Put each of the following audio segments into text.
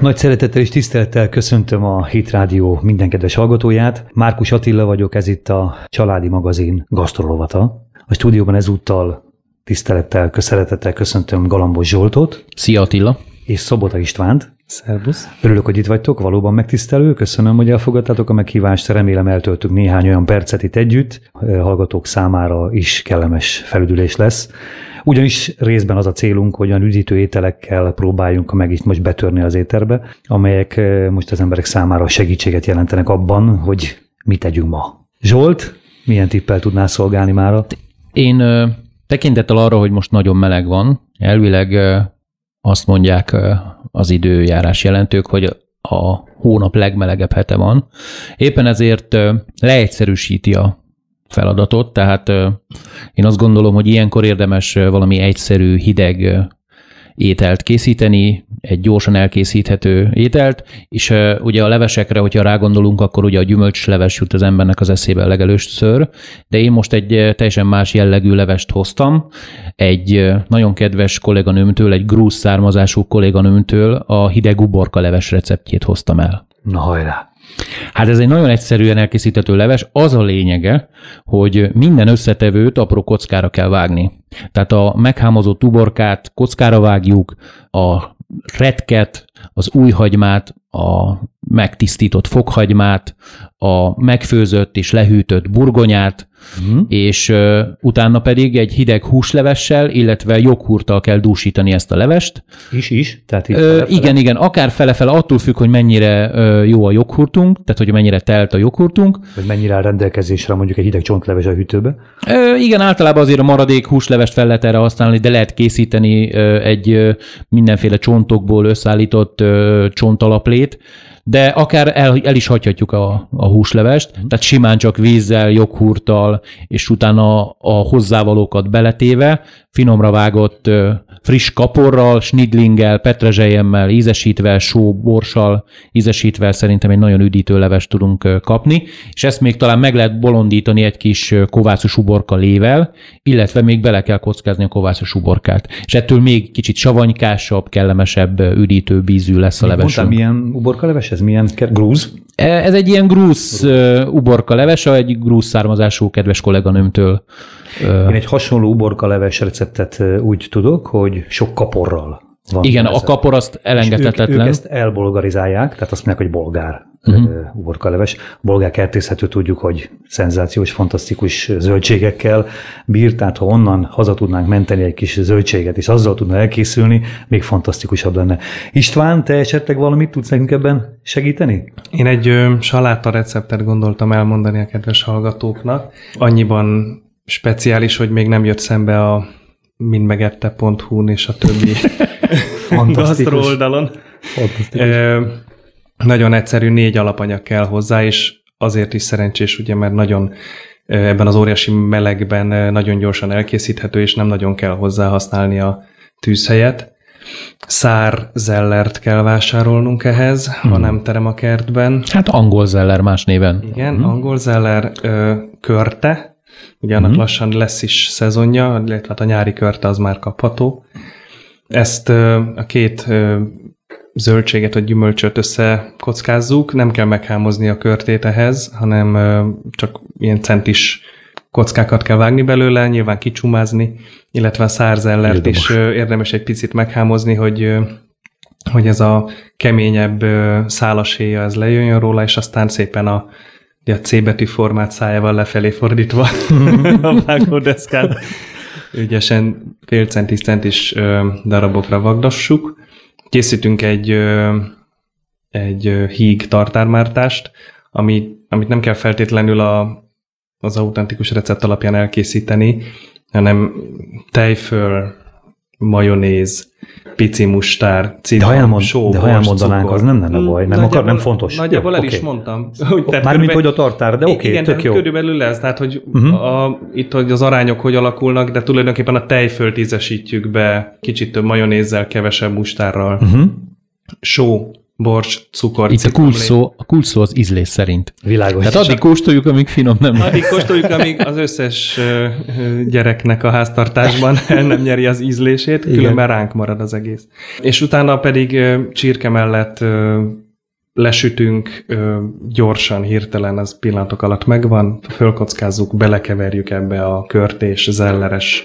Nagy szeretettel és tisztelettel köszöntöm a Hit Rádió minden kedves hallgatóját. Márkus Attila vagyok, ez itt a Családi Magazin gasztrolovata. A stúdióban ezúttal tisztelettel, szeretettel köszöntöm Galambos Zsoltot. Szia Attila! És Szobota Istvánt. Szerbusz. Örülök, hogy itt vagytok, valóban megtisztelő. Köszönöm, hogy elfogadtátok a meghívást. Remélem eltöltünk néhány olyan percet itt együtt. Hallgatók számára is kellemes felüdülés lesz. Ugyanis részben az a célunk, hogy olyan üdítő ételekkel próbáljunk meg itt most betörni az éterbe, amelyek most az emberek számára segítséget jelentenek abban, hogy mit tegyünk ma. Zsolt, milyen tippel tudnál szolgálni mára? Én tekintettel arra, hogy most nagyon meleg van, elvileg azt mondják az időjárás jelentők, hogy a hónap legmelegebb hete van. Éppen ezért leegyszerűsíti a feladatot, tehát én azt gondolom, hogy ilyenkor érdemes valami egyszerű, hideg ételt készíteni, egy gyorsan elkészíthető ételt, és ugye a levesekre, hogyha rágondolunk, akkor ugye a gyümölcsleves jut az embernek az eszébe legelőször, de én most egy teljesen más jellegű levest hoztam, egy nagyon kedves kolléganőmtől, egy grúz származású kolléganőmtől a hideg uborka leves receptjét hoztam el. Na hajrá! Hát ez egy nagyon egyszerűen elkészíthető leves. Az a lényege, hogy minden összetevőt apró kockára kell vágni. Tehát a meghámozott uborkát kockára vágjuk, a retket, az új hagymát, a megtisztított fokhagymát, a megfőzött és lehűtött burgonyát, uh-huh. és uh, utána pedig egy hideg húslevessel, illetve joghurttal kell dúsítani ezt a levest. Is, is? Tehát uh, igen, igen, akár fele-fele, attól függ, hogy mennyire uh, jó a joghurtunk, tehát hogy mennyire telt a joghurtunk. Vagy mennyire áll rendelkezésre mondjuk egy hideg csontleves a hűtőbe? Uh, igen, általában azért a maradék húslevest fel lehet erre használni, de lehet készíteni uh, egy uh, mindenféle csontokból összeállított uh, csontalaplét, de akár el, el is hagyhatjuk a, a húslevest, mm. tehát simán csak vízzel, joghurttal, és utána a hozzávalókat beletéve, finomra vágott friss kaporral, snidlinggel, petrezselyemmel, ízesítve, só, borssal, ízesítve szerintem egy nagyon üdítő levest tudunk kapni, és ezt még talán meg lehet bolondítani egy kis kovászos uborka lével, illetve még bele kell kockázni a kovászos uborkát. És ettől még kicsit savanykásabb, kellemesebb, üdítő bízű lesz a leves. Mondtál, milyen uborka leves ez? Milyen grúz? E, ez egy ilyen grúz uborka leves, egy grúz származású kedves kolléganőmtől én egy hasonló uborka leves receptet úgy tudok, hogy sok kaporral van. Igen, a kapor azt elengedhetetlen. Ők, ők ezt elbolgarizálják, tehát azt mondják, hogy bolgár uh-huh. uborkaleves. A bolgár kertészhető tudjuk, hogy szenzációs, fantasztikus zöldségekkel bír, tehát ha onnan haza tudnánk menteni egy kis zöldséget, és azzal tudna elkészülni, még fantasztikusabb lenne. István, te esetleg valamit tudsz nekünk ebben segíteni? Én egy ö, saláta receptet gondoltam elmondani a kedves hallgatóknak. Annyiban speciális, hogy még nem jött szembe a mindmegette.hu-n és a többi gasztro oldalon. E, nagyon egyszerű, négy alapanyag kell hozzá, és azért is szerencsés, ugye, mert nagyon ebben az óriási melegben nagyon gyorsan elkészíthető, és nem nagyon kell hozzá használni a tűzhelyet. Szár zellert kell vásárolnunk ehhez, hmm. ha nem terem a kertben. Hát angol zeller más néven. Igen, hmm. angol zeller ö, körte, Ugye annak mm-hmm. lassan lesz is szezonja, illetve hát a nyári körte az már kapható. Ezt a két zöldséget vagy gyümölcsöt összekockázzuk, nem kell meghámozni a körtét ehhez, hanem csak ilyen centis kockákat kell vágni belőle, nyilván kicsumázni, illetve a szárzellert is érdemes egy picit meghámozni, hogy hogy ez a keményebb szálaséja ez lejöjjön róla, és aztán szépen a a C betű formát szájával lefelé fordítva a vágódeszkán. Ügyesen fél centis centis darabokra vagdassuk. Készítünk egy, ö, egy híg tartármártást, ami, amit nem kell feltétlenül a, az autentikus recept alapján elkészíteni, hanem tejföl, majonéz, pici mustár, citrom, de ha elmond, só, De ha elmondanánk, az nem lenne baj, nem, akar, nem fontos. Nagyjából el okay. is mondtam. Hogy, tehát Mármint, hogy a tartár, de oké, okay, igen, tök jó. körülbelül ez, tehát hogy uh-huh. a, itt hogy az arányok hogy alakulnak, de tulajdonképpen a tejfölt ízesítjük be kicsit több majonézzel, kevesebb mustárral. Uh-huh. Só bors, cukor, Itt a kulcs, szó, a kulcs szó az ízlés szerint. Világos. Tehát addig kóstoljuk, amíg finom nem Addig kóstoljuk, amíg az összes gyereknek a háztartásban el nem nyeri az ízlését, különben ránk marad az egész. És utána pedig csirke mellett lesütünk gyorsan, hirtelen, az pillanatok alatt megvan, fölkockázzuk, belekeverjük ebbe a körtés, zelleres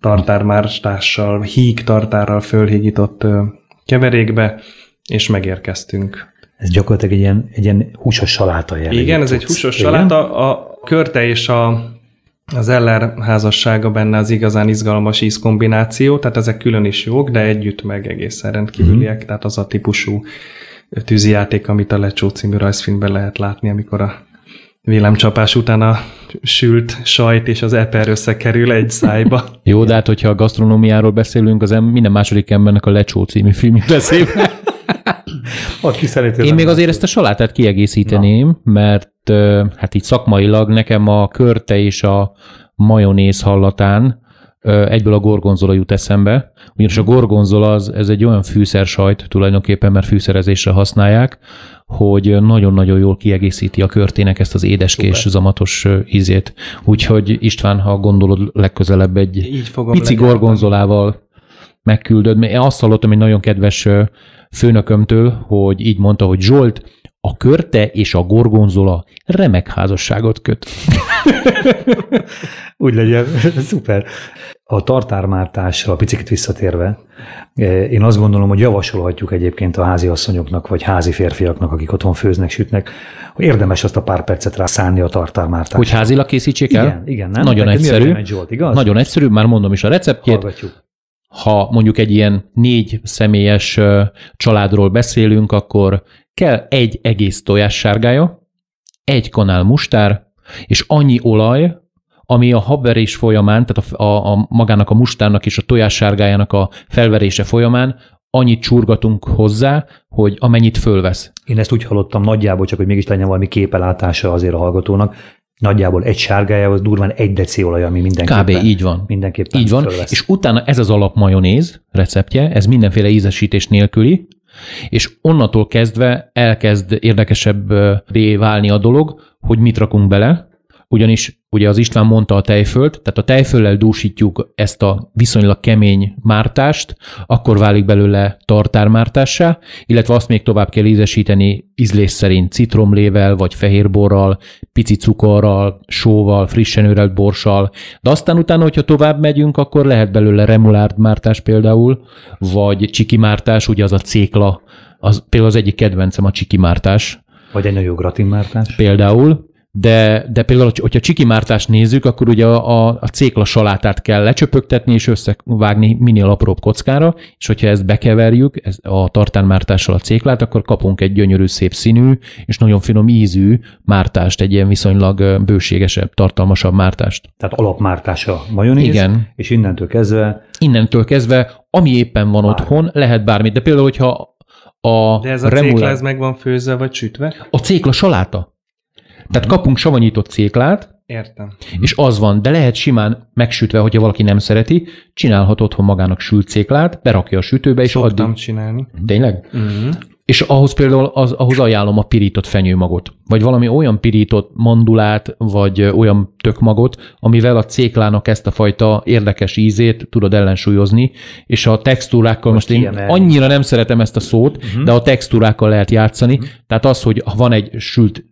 tartármártással, híg tartárral fölhígított keverékbe, és megérkeztünk. Ez gyakorlatilag egy ilyen, egy ilyen húsos saláta jellegű. Igen, ez egy húsos Igen? saláta. A körte és a, az Eller házassága benne az igazán izgalmas ízkombináció, tehát ezek külön is jók, de együtt meg egészen rendkívüliek, mm. tehát az a típusú tűzijáték, amit a Lecsó című rajzfilmben lehet látni, amikor a villámcsapás után a sült sajt és az eper összekerül egy szájba. Jó, de hát hogyha a gasztronómiáról beszélünk, az minden második embernek a Lecsó című Én még azért ezt a salátát kiegészíteném, Na. mert hát így szakmailag nekem a körte és a majonéz hallatán egyből a gorgonzola jut eszembe, ugyanis a gorgonzola az, ez egy olyan fűszersajt tulajdonképpen, mert fűszerezésre használják, hogy nagyon-nagyon jól kiegészíti a körtének ezt az édeskés, Super. zamatos ízét. Úgyhogy István, ha gondolod legközelebb egy Így pici gorgonzolával megküldöd. Én azt hallottam egy nagyon kedves főnökömtől, hogy így mondta, hogy Zsolt, a körte és a gorgonzola remek házasságot köt. Úgy legyen, szuper. A tartármártásra picit visszatérve, eh, én azt gondolom, hogy javasolhatjuk egyébként a házi asszonyoknak, vagy házi férfiaknak, akik otthon főznek, sütnek, hogy érdemes azt a pár percet rá szánni a tartármártásra. Hogy házilag készítsék el? Igen, igen nem? Nagyon Neked egyszerű. Zsolt, igaz? Nagyon egyszerű, már mondom is a receptjét. Hallgatjuk ha mondjuk egy ilyen négy személyes családról beszélünk, akkor kell egy egész tojás sárgája, egy kanál mustár, és annyi olaj, ami a habverés folyamán, tehát a, a, a magának a mustárnak és a tojássárgájának a felverése folyamán annyit csurgatunk hozzá, hogy amennyit fölvesz. Én ezt úgy hallottam nagyjából, csak hogy mégis legyen valami képelátása azért a hallgatónak, nagyjából egy sárgájához durván egy deci olaj, ami mindenképpen. Kb. így van. Mindenképpen így van, fölvesz. és utána ez az alap majonéz receptje, ez mindenféle ízesítés nélküli, és onnantól kezdve elkezd érdekesebbé válni a dolog, hogy mit rakunk bele, ugyanis ugye az István mondta a tejfölt, tehát a tejföllel dúsítjuk ezt a viszonylag kemény mártást, akkor válik belőle tartármártássá, illetve azt még tovább kell ízesíteni ízlés szerint citromlével, vagy fehérborral, pici cukorral, sóval, frissen őrelt borssal, de aztán utána, hogyha tovább megyünk, akkor lehet belőle remulárd mártás például, vagy csiki mártás, ugye az a cékla, az például az egyik kedvencem a csiki mártás, vagy egy nagyon gratinmártás. Például, de, de például, hogyha csiki mártást nézzük, akkor ugye a, a, a cékla salátát kell lecsöpögtetni és összevágni minél apróbb kockára, és hogyha ezt bekeverjük, ez a tartánmártással a céklát, akkor kapunk egy gyönyörű, szép színű és nagyon finom ízű mártást, egy ilyen viszonylag bőségesebb, tartalmasabb mártást. Tehát alapmártása majonéz, Igen. és innentől kezdve... Innentől kezdve, ami éppen van Bár. otthon, lehet bármit. De például, hogyha a De ez a remula... cékla, ez meg van főzve, vagy sütve? A cékla saláta. Tehát kapunk savanyított céklát, Értem. És az van, de lehet simán megsütve, hogyha valaki nem szereti, csinálhat otthon magának sült céklát, berakja a sütőbe, és Szoktam addig... csinálni. Tényleg? Mm-hmm. És ahhoz például az, ahhoz ajánlom a pirított fenyőmagot, vagy valami olyan pirított mandulát, vagy olyan tökmagot, amivel a céklának ezt a fajta érdekes ízét tudod ellensúlyozni, és a textúrákkal, most én annyira nem szeretem ezt a szót, uh-huh. de a textúrákkal lehet játszani, uh-huh. tehát az, hogy van egy sült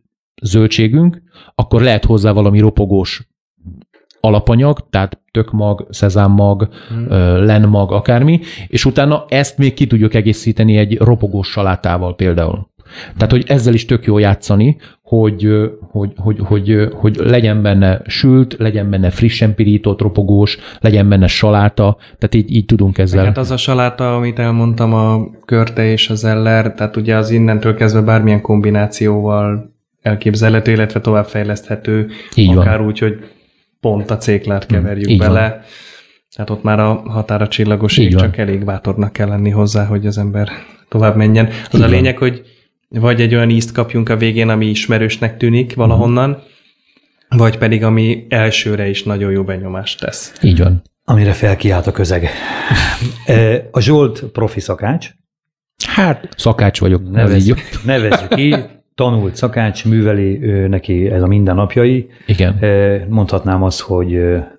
zöldségünk, akkor lehet hozzá valami ropogós alapanyag, tehát tökmag, szezámmag, hmm. lenmag, akármi, és utána ezt még ki tudjuk egészíteni egy ropogós salátával például. Tehát, hogy ezzel is tök jó játszani, hogy, hogy, hogy, hogy, hogy legyen benne sült, legyen benne frissen pirított, ropogós, legyen benne saláta, tehát így, így tudunk ezzel. Hát az a saláta, amit elmondtam, a körte és az eller, tehát ugye az innentől kezdve bármilyen kombinációval elképzelhető, illetve továbbfejleszthető, Így akár van. úgy, hogy pont a céklát keverjük Így bele. Van. Tehát ott már a határa csillagoség, csak elég bátornak kell lenni hozzá, hogy az ember tovább menjen. Az Így a lényeg, van. hogy vagy egy olyan ízt kapjunk a végén, ami ismerősnek tűnik valahonnan, uh-huh. vagy pedig ami elsőre is nagyon jó benyomást tesz. Így van. Amire felkiált a közeg. A Zsolt profi szakács, Hát, szakács vagyok. Nevezzük, nevezzük így, tanult szakács, műveli ő, neki ez a mindennapjai. Igen. Mondhatnám azt, hogy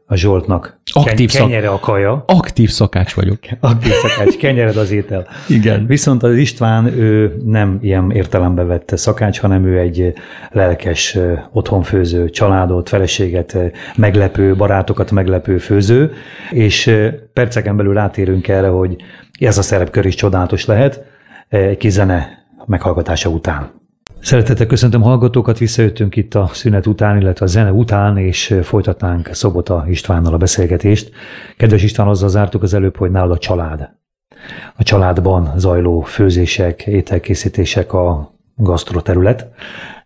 a Zsoltnak Aktív szak- kenyere a kaja. Aktív szakács vagyok. Aktív szakács, kenyered az étel. Igen. Viszont az István ő nem ilyen értelembe vett szakács, hanem ő egy lelkes, otthonfőző, családot, feleséget meglepő, barátokat meglepő főző, és perceken belül átérünk erre, hogy ez a szerepkör is csodálatos lehet egy kis zene meghallgatása után. Szeretettel köszöntöm hallgatókat, visszajöttünk itt a szünet után, illetve a zene után, és folytatnánk Szobota Istvánnal a beszélgetést. Kedves István, azzal zártuk az előbb, hogy nálad a család. A családban zajló főzések, ételkészítések a gasztroterület,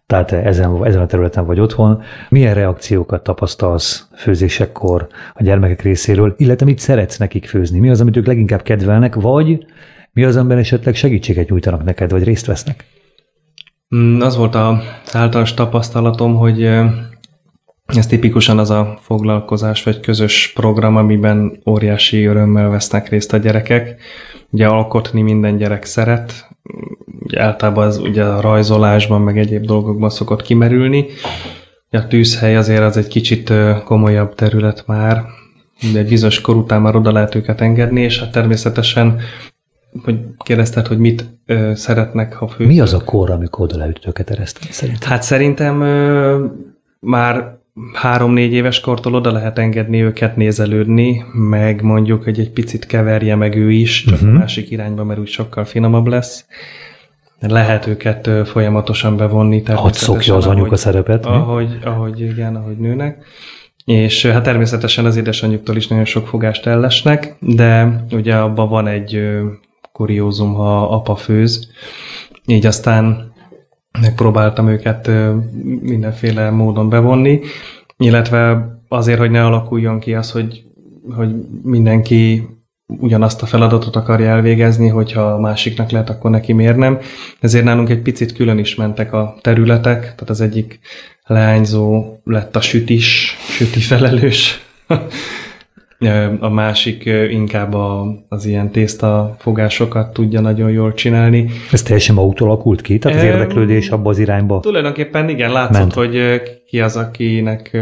tehát ezen, ezen a területen vagy otthon. Milyen reakciókat tapasztalsz főzésekkor a gyermekek részéről, illetve mit szeretsz nekik főzni? Mi az, amit ők leginkább kedvelnek, vagy mi az, amiben esetleg segítséget nyújtanak neked, vagy részt vesznek? Mm, az volt az általános tapasztalatom, hogy ez tipikusan az a foglalkozás vagy közös program, amiben óriási örömmel vesznek részt a gyerekek. Ugye alkotni minden gyerek szeret, ugye általában az ugye a rajzolásban, meg egyéb dolgokban szokott kimerülni. A tűzhely azért az egy kicsit komolyabb terület már, de egy bizonyos kor után már oda lehet őket engedni, és hát természetesen hogy kérdezted, hogy mit ö, szeretnek, ha főzők. Mi az a kor, amikor oda leütött őket ereszteni szerintem? Hát szerintem ö, már három-négy éves kortól oda lehet engedni őket nézelődni, meg mondjuk, hogy egy picit keverje meg ő is, csak uh-huh. a másik irányba, mert úgy sokkal finomabb lesz. Lehet őket folyamatosan bevonni. Hadd szokja az anyuka szerepet. Ahogy, ahogy, igen, ahogy nőnek. És hát természetesen az édesanyjuktól is nagyon sok fogást ellesnek, de ugye abban van egy kuriózum, ha apa főz. Így aztán megpróbáltam őket mindenféle módon bevonni, illetve azért, hogy ne alakuljon ki az, hogy, hogy mindenki ugyanazt a feladatot akarja elvégezni, hogyha másiknak lehet, akkor neki miért nem. Ezért nálunk egy picit külön is mentek a területek, tehát az egyik leányzó lett a sütis, süti felelős, a másik inkább a, az ilyen tészta fogásokat tudja nagyon jól csinálni. Ez teljesen autó alakult ki? Tehát az érdeklődés abba az irányba? Tulajdonképpen igen, látszott, ment. hogy ki az, akinek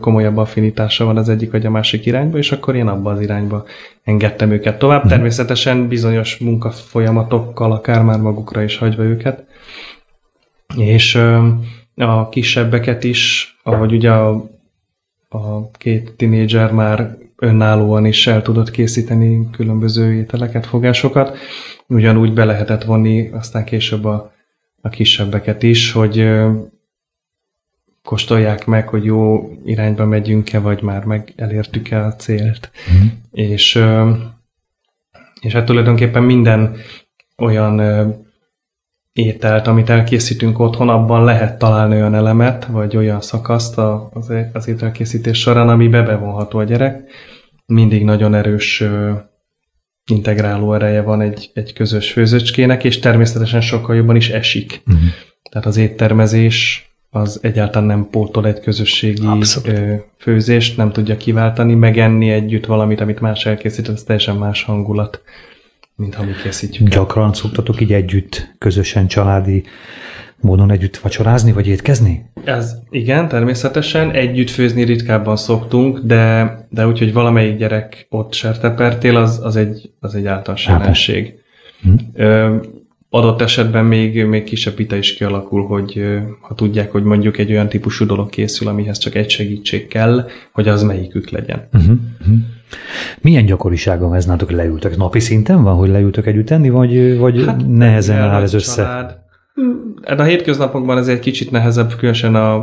komolyabb affinitása van az egyik vagy a másik irányba, és akkor én abba az irányba engedtem őket tovább. Uh-huh. Természetesen bizonyos munkafolyamatokkal, akár már magukra is hagyva őket. És a kisebbeket is, ahogy ugye a, a két tinédzser már önállóan is el tudott készíteni különböző ételeket, fogásokat. Ugyanúgy be lehetett vonni aztán később a, a kisebbeket is, hogy kóstolják meg, hogy jó irányba megyünk-e, vagy már meg elértük-e a célt. Mm. És, és hát tulajdonképpen minden olyan ételt, amit elkészítünk otthon, abban lehet találni olyan elemet, vagy olyan szakaszt az, az ételkészítés során, ami bevonható a gyerek. Mindig nagyon erős integráló ereje van egy, egy közös főzőcskének, és természetesen sokkal jobban is esik. Uh-huh. Tehát az éttermezés az egyáltalán nem pótol egy közösségi Abszolút. főzést, nem tudja kiváltani, megenni együtt valamit, amit más elkészített, ez teljesen más hangulat mint ha mi készítjük. Gyakran szoktatok így együtt, közösen, családi módon együtt vacsorázni, vagy étkezni? Ez igen, természetesen. Együtt főzni ritkábban szoktunk, de, de úgy, hogy valamelyik gyerek ott sertepertél, az, az, egy, az egy általános jelenség. Hm. Adott esetben még, még kisebb vita is kialakul, hogy ha tudják, hogy mondjuk egy olyan típusú dolog készül, amihez csak egy segítség kell, hogy az melyikük legyen. Uh-huh, uh-huh. Milyen gyakoriságon ez nálatok leültek? Napi szinten van, hogy leültök együtt tenni, vagy, vagy hát, nehezen áll ez össze? Család. Hát a hétköznapokban ez egy kicsit nehezebb, különösen a,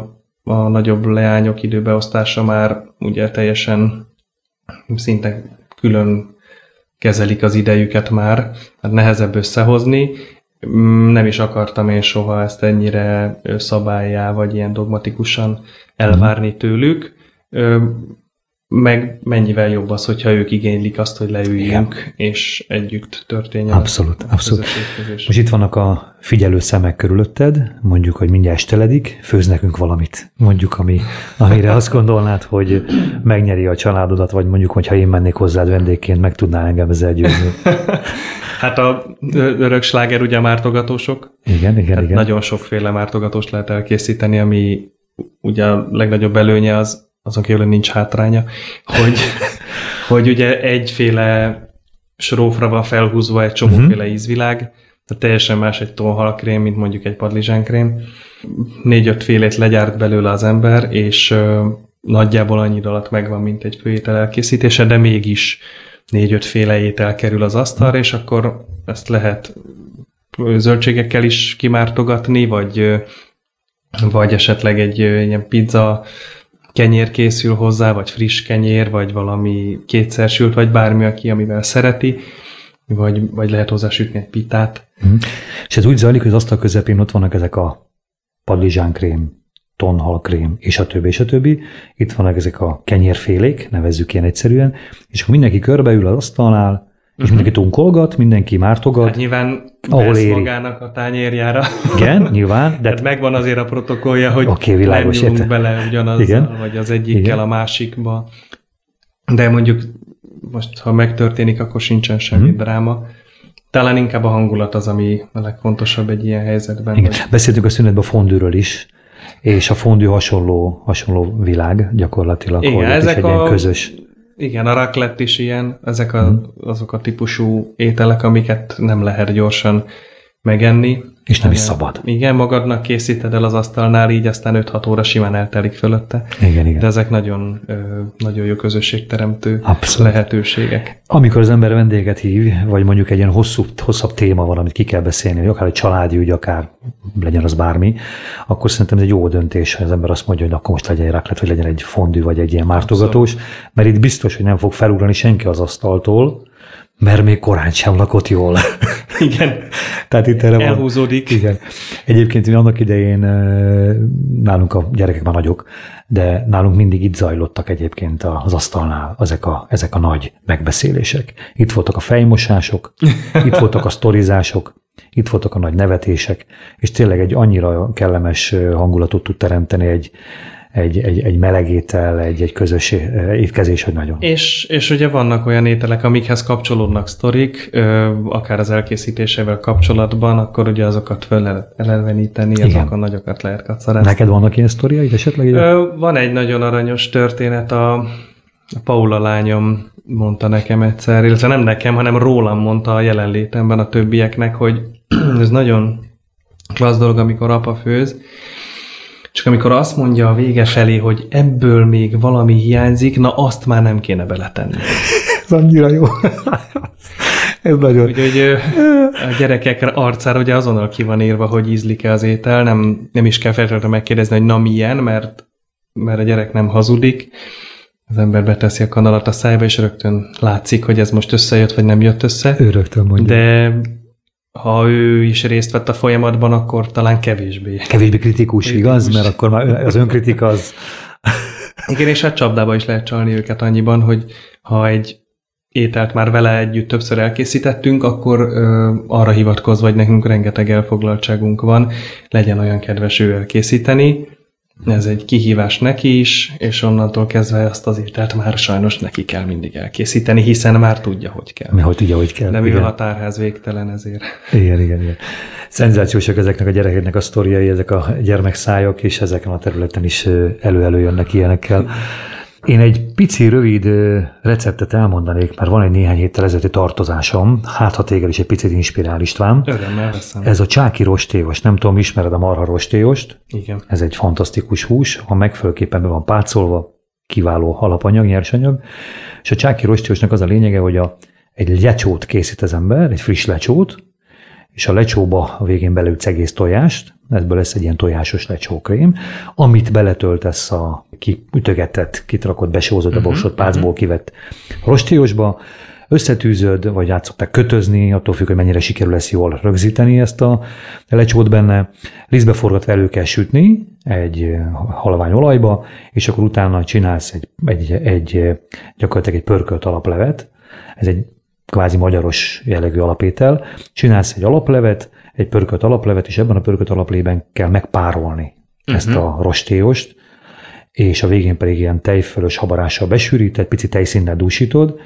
a nagyobb leányok időbeosztása már ugye teljesen szinte külön kezelik az idejüket már, hát nehezebb összehozni. Mm, nem is akartam én soha ezt ennyire szabályá, vagy ilyen dogmatikusan elvárni tőlük. Meg mennyivel jobb az, hogyha ők igénylik azt, hogy leüljünk, Igen. és együtt történjen. Abszolút, abszolút. Most itt vannak a figyelő szemek körülötted, mondjuk, hogy mindjárt esteledik, főz nekünk valamit, mondjuk, ami, amire azt gondolnád, hogy megnyeri a családodat, vagy mondjuk, hogyha én mennék hozzád vendégként, meg tudnál engem ezzel győzni. Hát a örök sláger ugye a mártogatósok. Igen, igen, hát igen. Nagyon sokféle mártogatóst lehet elkészíteni, ami ugye a legnagyobb előnye az azon kívül nincs hátránya, hogy, hogy ugye egyféle srófra van felhúzva egy csomóféle uh-huh. ízvilág, tehát teljesen más egy tonhalkrém, mint mondjuk egy padlizsánkrém. Négy-öt félét legyárt belőle az ember, és ö, nagyjából annyi alatt megvan, mint egy főétel elkészítése, de mégis négy-öt féle étel kerül az asztalra, és akkor ezt lehet zöldségekkel is kimártogatni, vagy, vagy esetleg egy ilyen pizza kenyér készül hozzá, vagy friss kenyér, vagy valami kétszer sült, vagy bármi, aki amivel szereti, vagy, vagy lehet hozzá sütni egy pitát. Mm. És ez úgy zajlik, hogy az asztal közepén ott vannak ezek a padlizsánkrém, tonhalkrém, és a többi, és a többi. Itt vannak ezek a kenyérfélék, nevezzük ilyen egyszerűen, és akkor mindenki körbeül az asztalnál, és uh-huh. mindenki tunkolgat, mindenki mártogat. Hát nyilván ahol éri. magának a tányérjára. Igen, nyilván. De hát megvan azért a protokollja, hogy okay, világos, nem bele ugyanaz, Igen. vagy az egyikkel Igen. a másikba. De mondjuk most, ha megtörténik, akkor sincsen semmi uh-huh. dráma. Talán inkább a hangulat az, ami a legfontosabb egy ilyen helyzetben. Igen. Hogy... Beszéltünk a szünetben a fondűről is, és a fondű hasonló, hasonló világ gyakorlatilag, Igen, hogy ezek egy a... ilyen közös igen, a raclette is ilyen, ezek a, hmm. azok a típusú ételek, amiket nem lehet gyorsan megenni. És nem is szabad. Igen, magadnak készíted el az asztalnál, így aztán 5-6 óra simán eltelik fölötte. Igen, igen. De ezek nagyon, nagyon jó közösségteremtő Abszolút. lehetőségek. Amikor az ember vendéget hív, vagy mondjuk egy ilyen hosszú, hosszabb téma van, amit ki kell beszélni, akár egy családi ügy, akár legyen az bármi, akkor szerintem ez egy jó döntés, hogy az ember azt mondja, hogy akkor most legyen egy raklet, vagy legyen egy fondű, vagy egy ilyen mártogatós, Abszolút. mert itt biztos, hogy nem fog felugrani senki az asztaltól, mert még korán sem lakott jól. Igen. Tehát itt erre Elhúzódik. Van. Igen. Egyébként mi annak idején nálunk a gyerekek már nagyok, de nálunk mindig itt zajlottak egyébként az asztalnál ezek a, ezek a nagy megbeszélések. Itt voltak a fejmosások, itt voltak a sztorizások, itt voltak a nagy nevetések, és tényleg egy annyira kellemes hangulatot tud teremteni egy, egy, egy, egy meleg étel, egy, egy közös étkezés, hogy nagyon. És, és ugye vannak olyan ételek, amikhez kapcsolódnak sztorik, akár az elkészítésével kapcsolatban, akkor ugye azokat föl lehet eleveníteni, azokon nagyokat lehet kacarázni. Neked vannak ilyen sztoriai esetleg? Van egy nagyon aranyos történet, a, a Paula lányom mondta nekem egyszer, illetve nem nekem, hanem rólam mondta a jelenlétemben a többieknek, hogy ez nagyon klassz dolog, amikor apa főz, csak amikor azt mondja a vége felé, hogy ebből még valami hiányzik, na azt már nem kéne beletenni. Ez annyira jó. Ez nagyon... Úgyhogy a gyerekek arcára ugye azonnal ki van írva, hogy ízlik-e az étel, nem, nem is kell feltétlenül megkérdezni, hogy na milyen, mert, mert a gyerek nem hazudik. Az ember beteszi a kanalat a szájba, és rögtön látszik, hogy ez most összejött, vagy nem jött össze. Ő rögtön mondja. De ha ő is részt vett a folyamatban, akkor talán kevésbé. Kevésbé kritikus, kritikus. igaz? Mert akkor már az önkritika az... Igen, és hát csapdába is lehet csalni őket annyiban, hogy ha egy ételt már vele együtt többször elkészítettünk, akkor ö, arra hivatkozva, hogy nekünk rengeteg elfoglaltságunk van, legyen olyan kedves ő elkészíteni, ez egy kihívás neki is, és onnantól kezdve azt az ételt már sajnos neki kell mindig elkészíteni, hiszen már tudja, hogy kell. Mi, hogy tudja, hogy kell. De mivel igen. a tárház végtelen ezért. Igen, igen, igen. Szenzációsak ezeknek a gyerekeknek a sztoriai, ezek a gyermekszájok, és ezeken a területen is elő-elő jönnek ilyenekkel. Én egy pici, rövid receptet elmondanék, mert van egy néhány héttel ezelőtti tartozásom, hát ha téged is egy picit inspirál István. Örömmel veszem. Ez a csáki rostéos, nem tudom, ismered a marha rostéost? Igen. Ez egy fantasztikus hús, ha megfelelőképpen be van pácolva, kiváló alapanyag, nyersanyag, és a csáki rostéosnak az a lényege, hogy a, egy lecsót készít az ember, egy friss lecsót, és a lecsóba a végén belőtt egész tojást, ebből lesz egy ilyen tojásos lecsókrém, amit beletöltesz a kiütögetett, kitrakott, besózott, a borsot, pácból kivett rostéosba, összetűzöd, vagy át szokták kötözni, attól függ, hogy mennyire sikerül lesz jól rögzíteni ezt a lecsót benne. Lisztbe forgatva elő kell sütni egy halvány olajba, és akkor utána csinálsz egy, egy, egy gyakorlatilag egy pörkölt alaplevet. Ez egy kvázi magyaros jellegű alapétel. Csinálsz egy alaplevet, egy pörkölt alaplevet, és ebben a pörkölt alaplében kell megpárolni uh-huh. ezt a rostéost, és a végén pedig ilyen tejfölös habarással besűríted, pici tejszínnel dúsítod,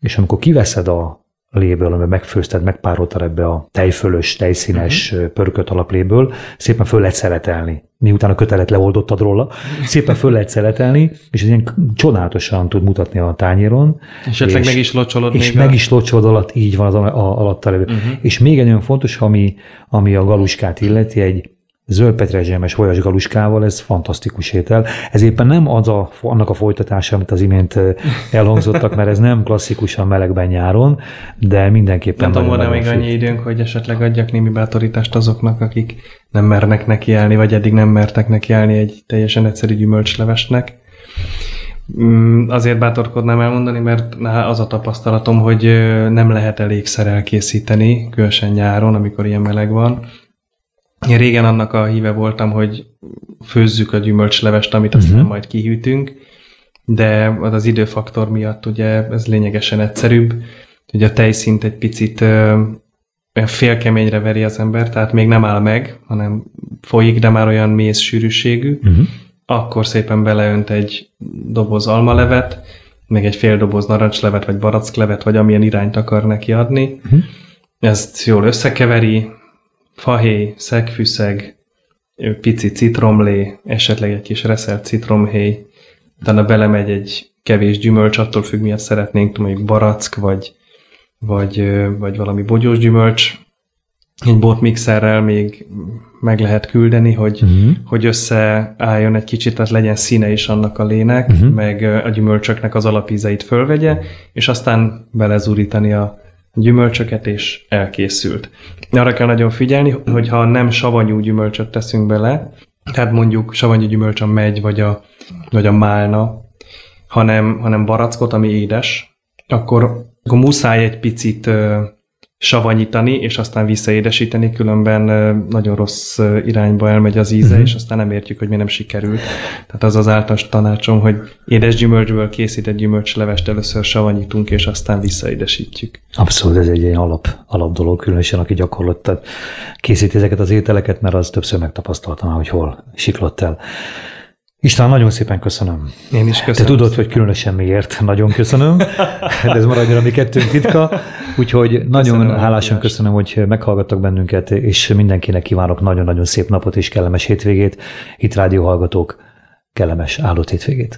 és amikor kiveszed a léből, amiben megfőzted, megpároltad ebbe a tejfölös, tejszínes uh-huh. pörkölt alapléből, szépen föl lehet szeretelni. Miután a kötelet leoldottad róla, szépen föl lehet szeretelni, és ez ilyen csodálatosan tud mutatni a tányéron. És esetleg meg is locsolod És meg a... is locsolod alatt, így van az a, a, alatta levő. Uh-huh. És még egy nagyon fontos, ami, ami a galuskát illeti, egy zöld petrezselmes vajas galuskával, ez fantasztikus étel. Ez éppen nem az a, annak a folytatása, amit az imént elhangzottak, mert ez nem klasszikusan melegben nyáron, de mindenképpen... Nem tudom, van még annyi időnk, hogy esetleg adjak némi bátorítást azoknak, akik nem mernek nekiállni, vagy eddig nem mertek nekiállni egy teljesen egyszerű gyümölcslevesnek. Mm, azért bátorkodnám elmondani, mert az a tapasztalatom, hogy nem lehet elégszer elkészíteni, különösen nyáron, amikor ilyen meleg van, én régen annak a híve voltam, hogy főzzük a gyümölcslevest, amit aztán uh-huh. majd kihűtünk, de az, az időfaktor miatt ugye ez lényegesen egyszerűbb. Ugye a tejszint egy picit olyan félkeményre veri az ember, tehát még nem áll meg, hanem folyik, de már olyan mész sűrűségű. Uh-huh. Akkor szépen beleönt egy doboz almalevet, meg egy fél doboz narancslevet, vagy baracklevet, vagy amilyen irányt akar neki adni. Uh-huh. Ezt jól összekeveri, fahéj, szegfűszeg, pici citromlé, esetleg egy kis reszelt citromhéj, utána belemegy egy kevés gyümölcs, attól függ, miért szeretnénk, mondjuk barack, vagy, vagy, vagy valami bogyós gyümölcs. Egy botmixerrel még meg lehet küldeni, hogy, uh-huh. hogy összeálljon egy kicsit, az legyen színe is annak a lének, uh-huh. meg a gyümölcsöknek az alapízeit fölvegye, és aztán belezúrítani a gyümölcsöket, és elkészült. Arra kell nagyon figyelni, hogy ha nem savanyú gyümölcsöt teszünk bele, tehát mondjuk savanyú gyümölcs a megy, vagy a, vagy a málna, hanem, hanem barackot, ami édes, akkor, akkor muszáj egy picit savanyítani, és aztán visszaédesíteni, különben nagyon rossz irányba elmegy az íze, uh-huh. és aztán nem értjük, hogy mi nem sikerült. Tehát az az általános tanácsom, hogy édes gyümölcsből készített gyümölcslevest először savanyítunk, és aztán visszaédesítjük. Abszolút, ez egy ilyen alap, alap dolog, különösen aki gyakorlott készíti ezeket az ételeket, mert az többször megtapasztaltam, hogy hol siklott el. István, nagyon szépen köszönöm. Én is köszönöm. Te tudod, hogy különösen miért nagyon köszönöm, de ez maradjon a mi kettőnk titka. Úgyhogy nagyon köszönöm, hálásan köszönöm, hogy meghallgattak bennünket, és mindenkinek kívánok nagyon-nagyon szép napot és kellemes hétvégét. Itt rádió hallgatók, kellemes áldott hétvégét.